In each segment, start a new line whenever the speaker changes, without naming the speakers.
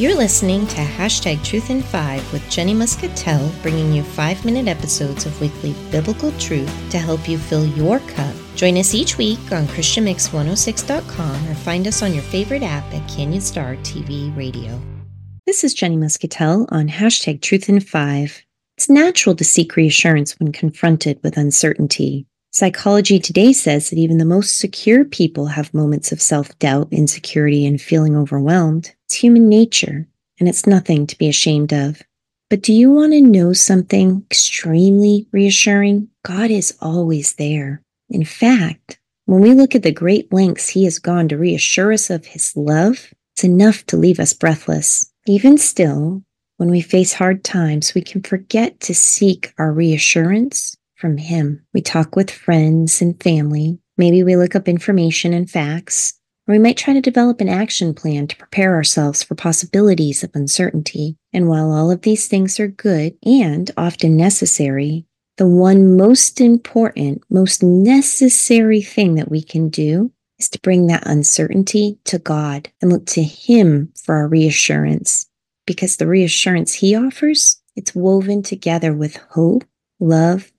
You're listening to Hashtag Truth in Five with Jenny Muscatell, bringing you five minute episodes of weekly biblical truth to help you fill your cup. Join us each week on ChristianMix106.com or find us on your favorite app at Canyon Star TV Radio. This is Jenny Muscatell on Hashtag Truth in Five. It's natural to seek reassurance when confronted with uncertainty. Psychology Today says that even the most secure people have moments of self doubt, insecurity, and feeling overwhelmed. It's human nature, and it's nothing to be ashamed of. But do you want to know something extremely reassuring? God is always there. In fact, when we look at the great lengths He has gone to reassure us of His love, it's enough to leave us breathless. Even still, when we face hard times, we can forget to seek our reassurance from Him. We talk with friends and family. Maybe we look up information and facts, or we might try to develop an action plan to prepare ourselves for possibilities of uncertainty. And while all of these things are good and often necessary, the one most important, most necessary thing that we can do is to bring that uncertainty to God and look to Him for our reassurance. Because the reassurance He offers, it's woven together with hope, love,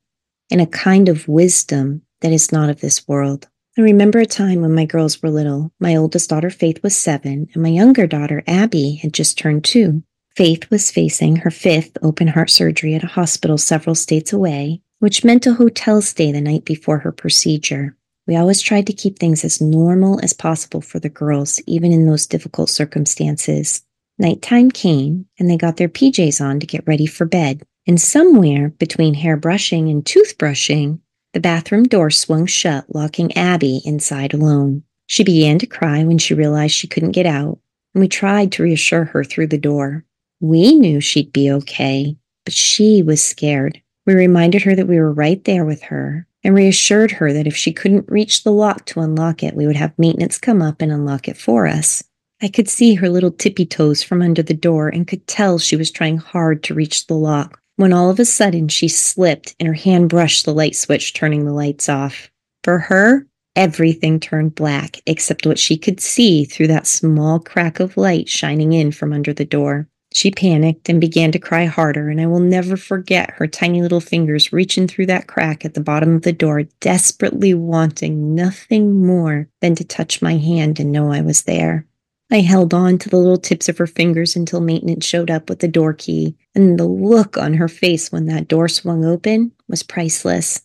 and a kind of wisdom that is not of this world. I remember a time when my girls were little. My oldest daughter, Faith, was seven, and my younger daughter, Abby, had just turned two. Faith was facing her fifth open heart surgery at a hospital several states away, which meant a hotel stay the night before her procedure. We always tried to keep things as normal as possible for the girls, even in those difficult circumstances. Nighttime came, and they got their PJs on to get ready for bed. And somewhere between hairbrushing and toothbrushing, the bathroom door swung shut, locking Abby inside alone. She began to cry when she realized she couldn't get out, and we tried to reassure her through the door. We knew she'd be okay, but she was scared. We reminded her that we were right there with her and reassured her that if she couldn't reach the lock to unlock it, we would have maintenance come up and unlock it for us. I could see her little tippy toes from under the door and could tell she was trying hard to reach the lock when all of a sudden she slipped and her hand brushed the light switch, turning the lights off. For her, everything turned black except what she could see through that small crack of light shining in from under the door. She panicked and began to cry harder, and I will never forget her tiny little fingers reaching through that crack at the bottom of the door, desperately wanting nothing more than to touch my hand and know I was there. I held on to the little tips of her fingers until maintenance showed up with the door key, and the look on her face when that door swung open was priceless.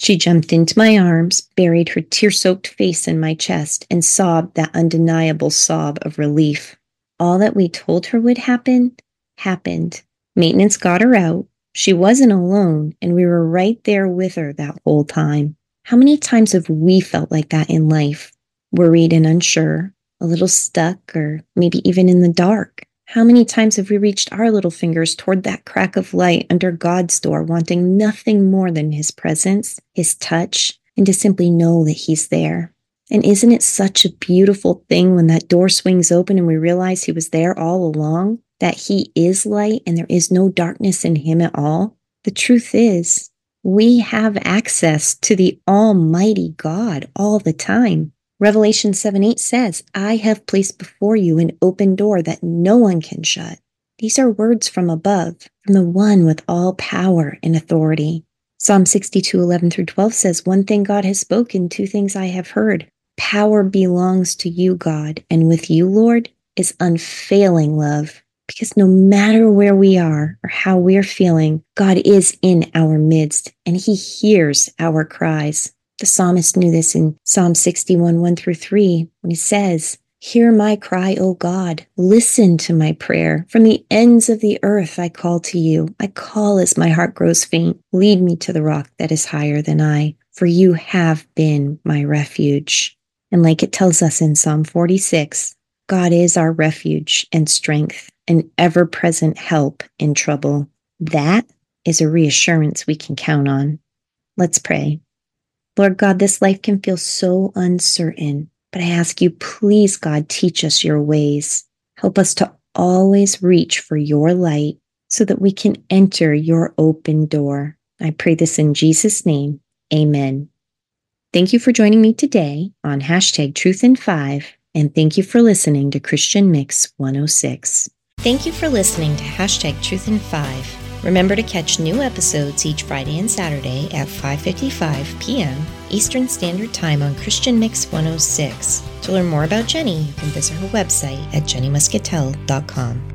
She jumped into my arms, buried her tear soaked face in my chest, and sobbed that undeniable sob of relief. All that we told her would happen happened. Maintenance got her out. She wasn't alone, and we were right there with her that whole time. How many times have we felt like that in life? Worried and unsure, a little stuck, or maybe even in the dark. How many times have we reached our little fingers toward that crack of light under God's door, wanting nothing more than His presence, His touch, and to simply know that He's there? And isn't it such a beautiful thing when that door swings open and we realize He was there all along, that He is light and there is no darkness in Him at all? The truth is, we have access to the Almighty God all the time. Revelation 7 8 says, I have placed before you an open door that no one can shut. These are words from above, from the one with all power and authority. Psalm 62 11 through 12 says, One thing God has spoken, two things I have heard. Power belongs to you, God, and with you, Lord, is unfailing love. Because no matter where we are or how we're feeling, God is in our midst and He hears our cries. The psalmist knew this in Psalm 61, 1 through 3, when he says, Hear my cry, O God. Listen to my prayer. From the ends of the earth I call to you. I call as my heart grows faint. Lead me to the rock that is higher than I, for you have been my refuge. And like it tells us in Psalm 46, God is our refuge and strength, an ever present help in trouble. That is a reassurance we can count on. Let's pray. Lord God, this life can feel so uncertain, but I ask you, please, God, teach us your ways. Help us to always reach for your light so that we can enter your open door. I pray this in Jesus' name. Amen. Thank you for joining me today on hashtag truth in five, and thank you for listening to Christian Mix 106. Thank you for listening to Hashtag Truth in 5. Remember to catch new episodes each Friday and Saturday at 5.55 p.m. Eastern Standard Time on Christian Mix 106. To learn more about Jenny, you can visit her website at jennymuscatell.com.